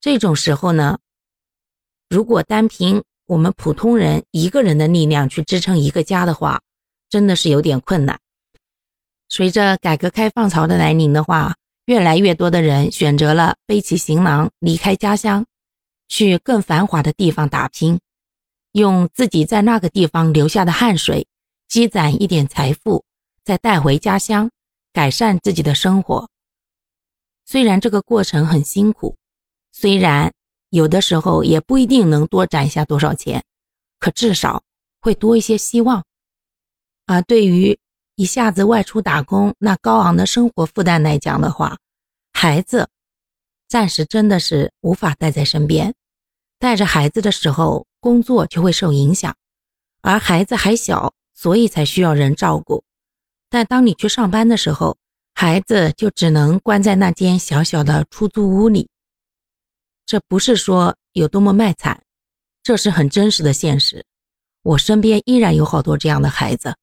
这种时候呢，如果单凭我们普通人一个人的力量去支撑一个家的话，真的是有点困难。随着改革开放潮的来临的话，越来越多的人选择了背起行囊离开家乡，去更繁华的地方打拼，用自己在那个地方留下的汗水积攒一点财富，再带回家乡，改善自己的生活。虽然这个过程很辛苦。虽然有的时候也不一定能多攒下多少钱，可至少会多一些希望。而对于一下子外出打工那高昂的生活负担来讲的话，孩子暂时真的是无法带在身边。带着孩子的时候，工作就会受影响，而孩子还小，所以才需要人照顾。但当你去上班的时候，孩子就只能关在那间小小的出租屋里。这不是说有多么卖惨，这是很真实的现实。我身边依然有好多这样的孩子。